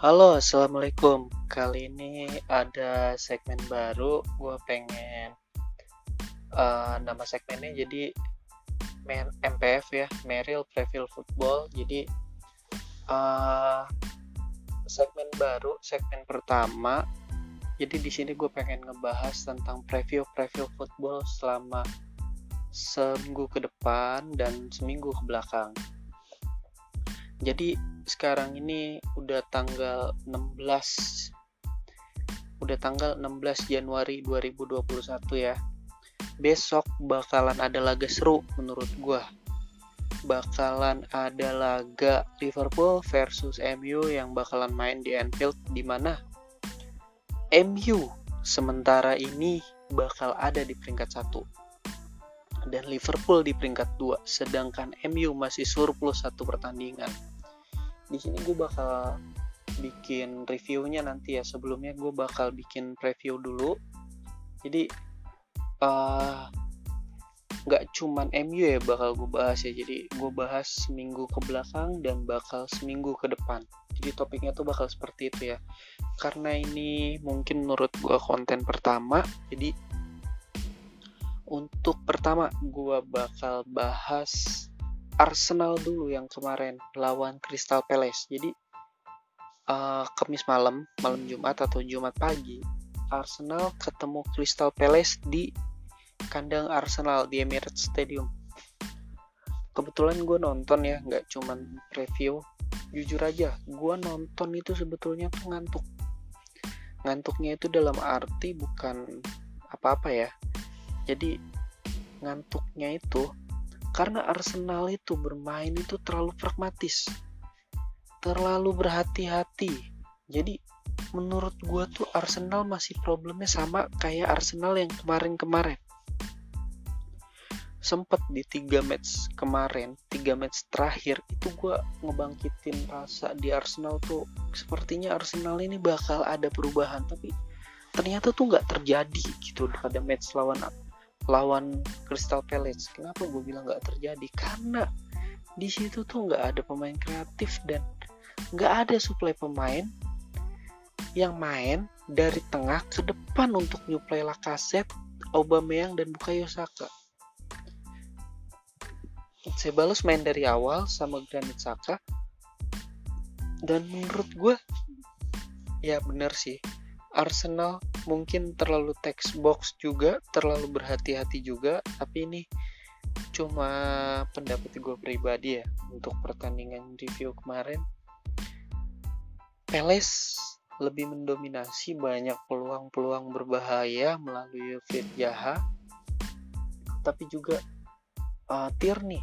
Halo, assalamualaikum. Kali ini ada segmen baru. Gue pengen uh, nama segmennya jadi MPF ya, Merrill Preview Football. Jadi uh, segmen baru, segmen pertama. Jadi di sini gue pengen ngebahas tentang preview-preview football selama seminggu ke depan dan seminggu ke belakang. Jadi sekarang ini udah tanggal 16 udah tanggal 16 Januari 2021 ya. Besok bakalan ada laga seru menurut gua. Bakalan ada laga Liverpool versus MU yang bakalan main di Anfield di mana MU sementara ini bakal ada di peringkat satu dan Liverpool di peringkat 2 sedangkan MU masih surplus satu pertandingan di sini gue bakal bikin reviewnya nanti ya. Sebelumnya gue bakal bikin review dulu. Jadi uh, nggak cuman MU ya bakal gue bahas ya. Jadi gue bahas seminggu ke belakang dan bakal seminggu ke depan. Jadi topiknya tuh bakal seperti itu ya. Karena ini mungkin menurut gue konten pertama jadi untuk pertama gue bakal bahas Arsenal dulu yang kemarin lawan Crystal Palace. Jadi uh, Kamis malam, malam Jumat atau Jumat pagi, Arsenal ketemu Crystal Palace di kandang Arsenal di Emirates Stadium. Kebetulan gue nonton ya, nggak cuman review. Jujur aja, gue nonton itu sebetulnya tuh ngantuk. Ngantuknya itu dalam arti bukan apa-apa ya. Jadi ngantuknya itu karena Arsenal itu bermain itu terlalu pragmatis. Terlalu berhati-hati. Jadi menurut gue tuh Arsenal masih problemnya sama kayak Arsenal yang kemarin-kemarin. Sempet di tiga match kemarin tiga match terakhir itu gue ngebangkitin rasa di Arsenal tuh. Sepertinya Arsenal ini bakal ada perubahan tapi ternyata tuh nggak terjadi gitu pada match lawan lawan Crystal Palace. Kenapa gue bilang nggak terjadi? Karena di situ tuh nggak ada pemain kreatif dan nggak ada suplai pemain yang main dari tengah ke depan untuk nyuplai Lacazette, Aubameyang dan Bukayo Saka. Sebalos main dari awal sama Granit Saka dan menurut gue ya bener sih Arsenal mungkin terlalu text box juga, terlalu berhati-hati juga, tapi ini cuma pendapat gue pribadi ya untuk pertandingan review kemarin. Peles lebih mendominasi banyak peluang-peluang berbahaya melalui Fit Jaha, tapi juga uh, Tierney.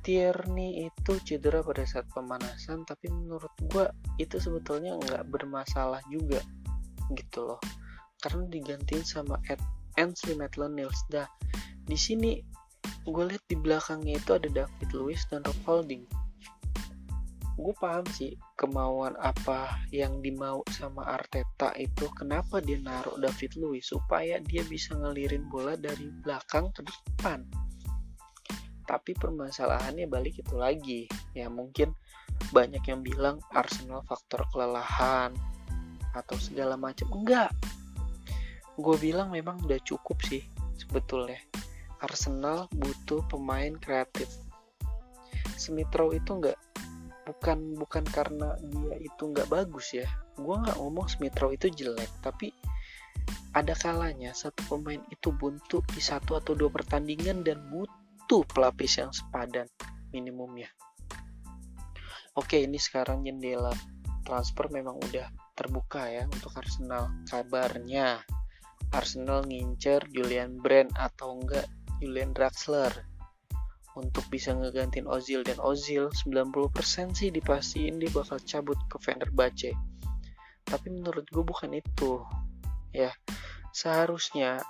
Tierney itu cedera pada saat pemanasan, tapi menurut gue itu sebetulnya nggak bermasalah juga gitu loh. Karena digantiin sama Ed Ainsley Maitland Niles dah di sini gue lihat di belakangnya itu ada David Luiz dan Rob Holding. Gue paham sih kemauan apa yang dimau sama Arteta itu kenapa dia naruh David Luiz supaya dia bisa ngelirin bola dari belakang ke depan. Tapi permasalahannya balik itu lagi. Ya mungkin banyak yang bilang Arsenal faktor kelelahan atau segala macam enggak. Gue bilang memang udah cukup sih sebetulnya. Arsenal butuh pemain kreatif. Smithrow itu enggak bukan bukan karena dia itu enggak bagus ya. Gue nggak ngomong Smithrow itu jelek tapi ada kalanya satu pemain itu buntu di satu atau dua pertandingan dan butuh pelapis yang sepadan minimumnya. Oke ini sekarang jendela transfer memang udah terbuka ya untuk Arsenal. Kabarnya Arsenal ngincer Julian Brand atau enggak Julian Draxler untuk bisa ngegantiin Ozil dan Ozil 90% sih dipastiin dia bakal cabut ke Fenerbahce. Tapi menurut gue bukan itu. Ya, seharusnya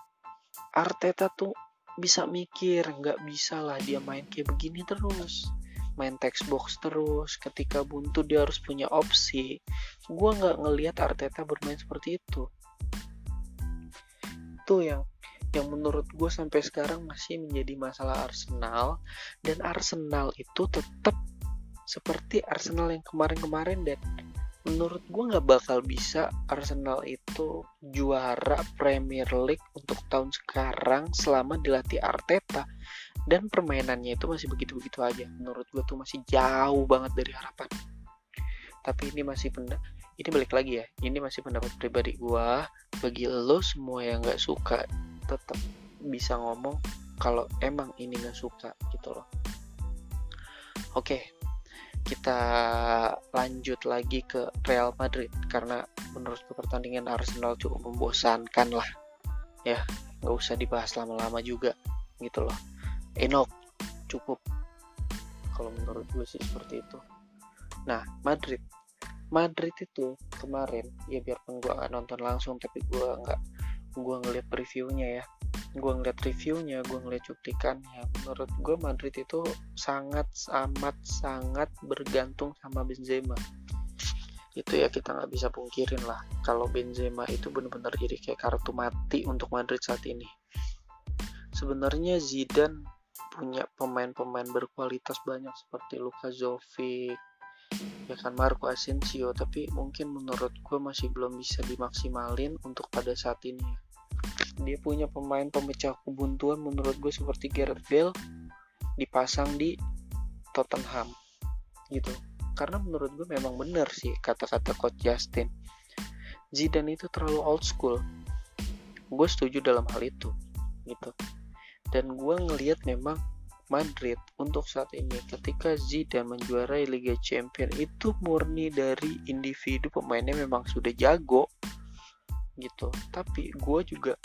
Arteta tuh bisa mikir, nggak bisa lah dia main kayak begini terus main text box terus. Ketika buntu dia harus punya opsi gue nggak ngelihat Arteta bermain seperti itu. Itu yang yang menurut gue sampai sekarang masih menjadi masalah Arsenal. Dan Arsenal itu tetap seperti Arsenal yang kemarin-kemarin dan menurut gue nggak bakal bisa Arsenal itu juara Premier League untuk tahun sekarang selama dilatih Arteta dan permainannya itu masih begitu-begitu aja. Menurut gue tuh masih jauh banget dari harapan. Tapi ini masih benda ini balik lagi ya. Ini masih pendapat pribadi gue bagi lo semua yang nggak suka tetap bisa ngomong kalau emang ini nggak suka gitu loh. Oke kita lanjut lagi ke Real Madrid. Karena menurut pertandingan Arsenal cukup membosankan lah. Ya nggak usah dibahas lama-lama juga gitu loh Enok cukup. Kalau menurut gue sih seperti itu. Nah Madrid. Madrid itu kemarin ya biarpun gue nggak nonton langsung tapi gue nggak gue ngeliat previewnya ya. Gue ngeliat reviewnya gue ngeliat cuplikannya. Menurut gue Madrid itu sangat amat sangat bergantung sama Benzema. Itu ya kita nggak bisa pungkirin lah kalau Benzema itu benar-benar jadi kayak kartu mati untuk Madrid saat ini. Sebenarnya Zidane punya pemain-pemain berkualitas banyak seperti Luka Jovic ya kan Marco Asensio tapi mungkin menurut gue masih belum bisa dimaksimalin untuk pada saat ini. Dia punya pemain pemecah kebuntuan menurut gue seperti Gareth Bale dipasang di Tottenham gitu. Karena menurut gue memang benar sih kata-kata coach Justin. Zidane itu terlalu old school. Gue setuju dalam hal itu gitu dan gue ngelihat memang Madrid untuk saat ini ketika Zidane menjuarai Liga Champions itu murni dari individu pemainnya memang sudah jago gitu. Tapi gue juga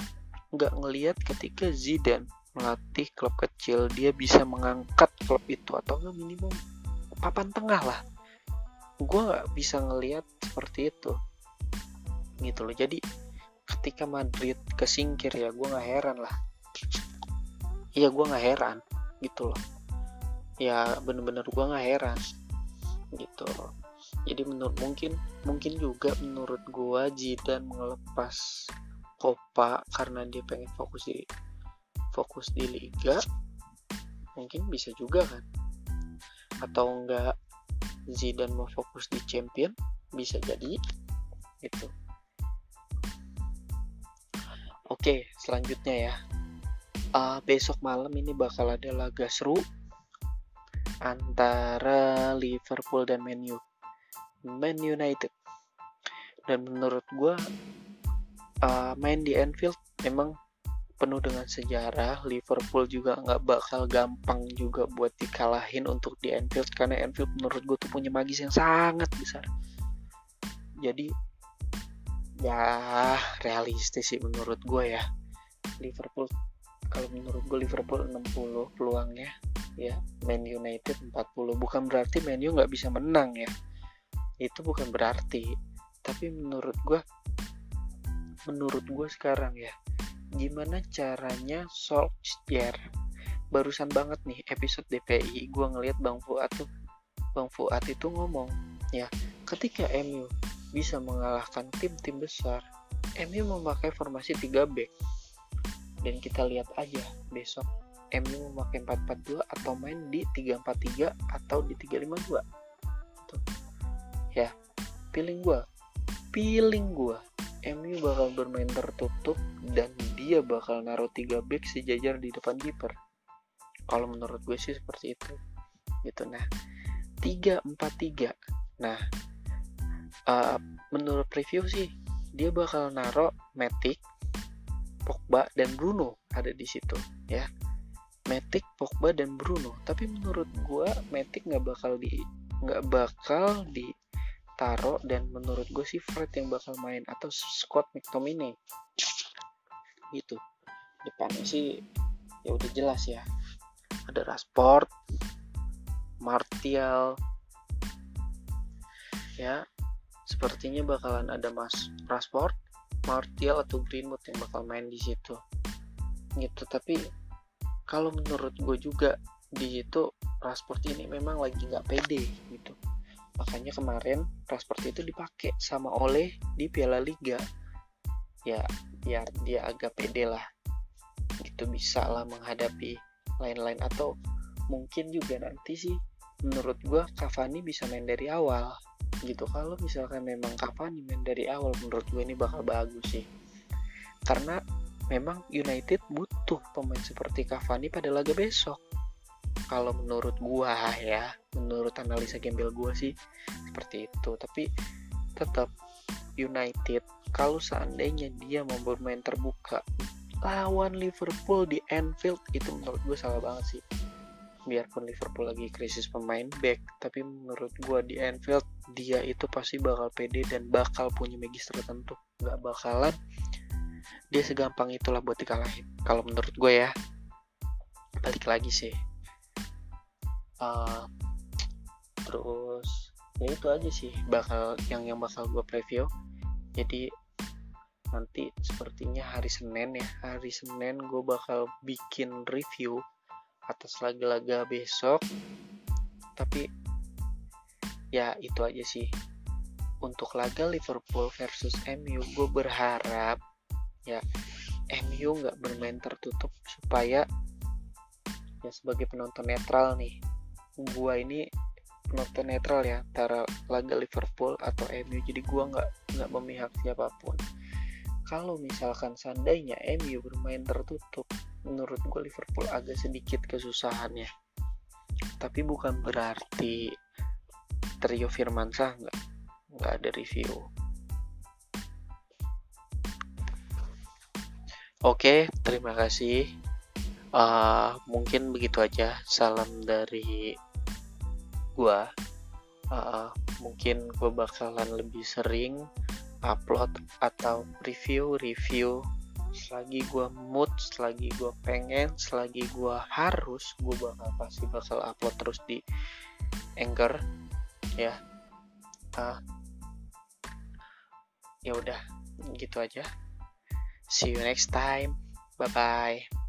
nggak ngelihat ketika Zidane melatih klub kecil dia bisa mengangkat klub itu atau minimum papan tengah lah. Gue nggak bisa ngelihat seperti itu gitu loh. Jadi ketika Madrid kesingkir ya gue nggak heran lah iya gue nggak heran gitu loh. Ya bener-bener gue nggak heran gitu loh. Jadi menurut mungkin mungkin juga menurut gua Jidan melepas Copa karena dia pengen fokus di fokus di liga mungkin bisa juga kan? Atau enggak Zidane mau fokus di champion bisa jadi itu oke selanjutnya ya uh, besok malam ini bakal ada laga seru antara Liverpool dan Man U Man United. Dan menurut gue uh, main di Anfield memang penuh dengan sejarah. Liverpool juga nggak bakal gampang juga buat dikalahin untuk di Anfield karena Anfield menurut gue tuh punya magis yang sangat besar. Jadi ya realistis sih menurut gue ya. Liverpool kalau menurut gue Liverpool 60 peluangnya ya Man United 40 bukan berarti Man U nggak bisa menang ya. Itu bukan berarti. Tapi menurut gue menurut gue sekarang ya gimana caranya Solskjaer barusan banget nih episode DPI gue ngelihat Bang Fuad tuh Bang Fuad itu ngomong ya ketika MU bisa mengalahkan tim-tim besar MU memakai formasi 3 back dan kita lihat aja besok. MU memakai 442 atau main di 343 atau di 352 tuh. Ya feeling gue feeling gue MU bakal bermain tertutup dan dia bakal naruh 3 back sejajar di depan kiper. Kalau menurut gue sih seperti itu. Gitu nah. 3 4 3 nah uh, menurut preview sih dia bakal naruh Matic Pogba dan Bruno ada di situ ya. Matic, Pogba dan Bruno. Tapi menurut gue Matic nggak bakal di nggak bakal di Taro dan menurut gue sih Fred yang bakal main atau Scott McTominay. Gitu. Depannya sih ya udah jelas ya. Ada Rashford Martial. Ya sepertinya bakalan ada Mas Rashford Martial atau Greenwood yang bakal main di situ. Gitu tapi kalau menurut gue juga di situ Rashford ini memang lagi nggak pede gitu. Makanya kemarin transport itu dipakai sama oleh di Piala Liga. Ya biar dia agak pede lah. Gitu bisa lah menghadapi lain-lain. Atau mungkin juga nanti sih menurut gue Cavani bisa main dari awal gitu. Kalau misalkan memang Cavani main dari awal menurut gue ini bakal bagus sih. Karena memang United butuh pemain seperti Cavani pada laga besok. Kalau menurut gua ya menurut analisa gembel gua sih seperti itu. Tapi tetap United kalau seandainya dia mau bermain terbuka lawan Liverpool di Anfield itu menurut gue salah banget sih biarpun Liverpool lagi krisis pemain back tapi menurut gue di Anfield dia itu pasti bakal pede dan bakal punya magis tertentu. Nggak bakalan dia segampang itulah buat dikalahin. Kalau menurut gue ya balik lagi sih. Uh, terus ya itu aja sih bakal yang yang bakal gue preview. Jadi nanti sepertinya hari Senin ya hari Senin gue bakal bikin review atas laga-laga besok. Tapi ya itu aja sih. Untuk laga Liverpool versus MU gue berharap ya MU nggak bermain tertutup supaya ya sebagai penonton netral nih. Gue ini penonton netral ya antara laga Liverpool atau MU jadi gue nggak nggak memihak siapa pun. Kalau misalkan seandainya MU bermain tertutup menurut gue Liverpool agak sedikit kesusahannya tapi bukan berarti trio Firmansyah nggak nggak ada review. Oke terima kasih. Uh, mungkin begitu aja salam dari gua. Uh, mungkin gue bakalan lebih sering upload atau review-review selagi gue mood selagi gue pengen selagi gue harus gue bakal pasti bakal upload terus di Anchor ya. Uh, ya udah gitu aja. See you next time. Bye bye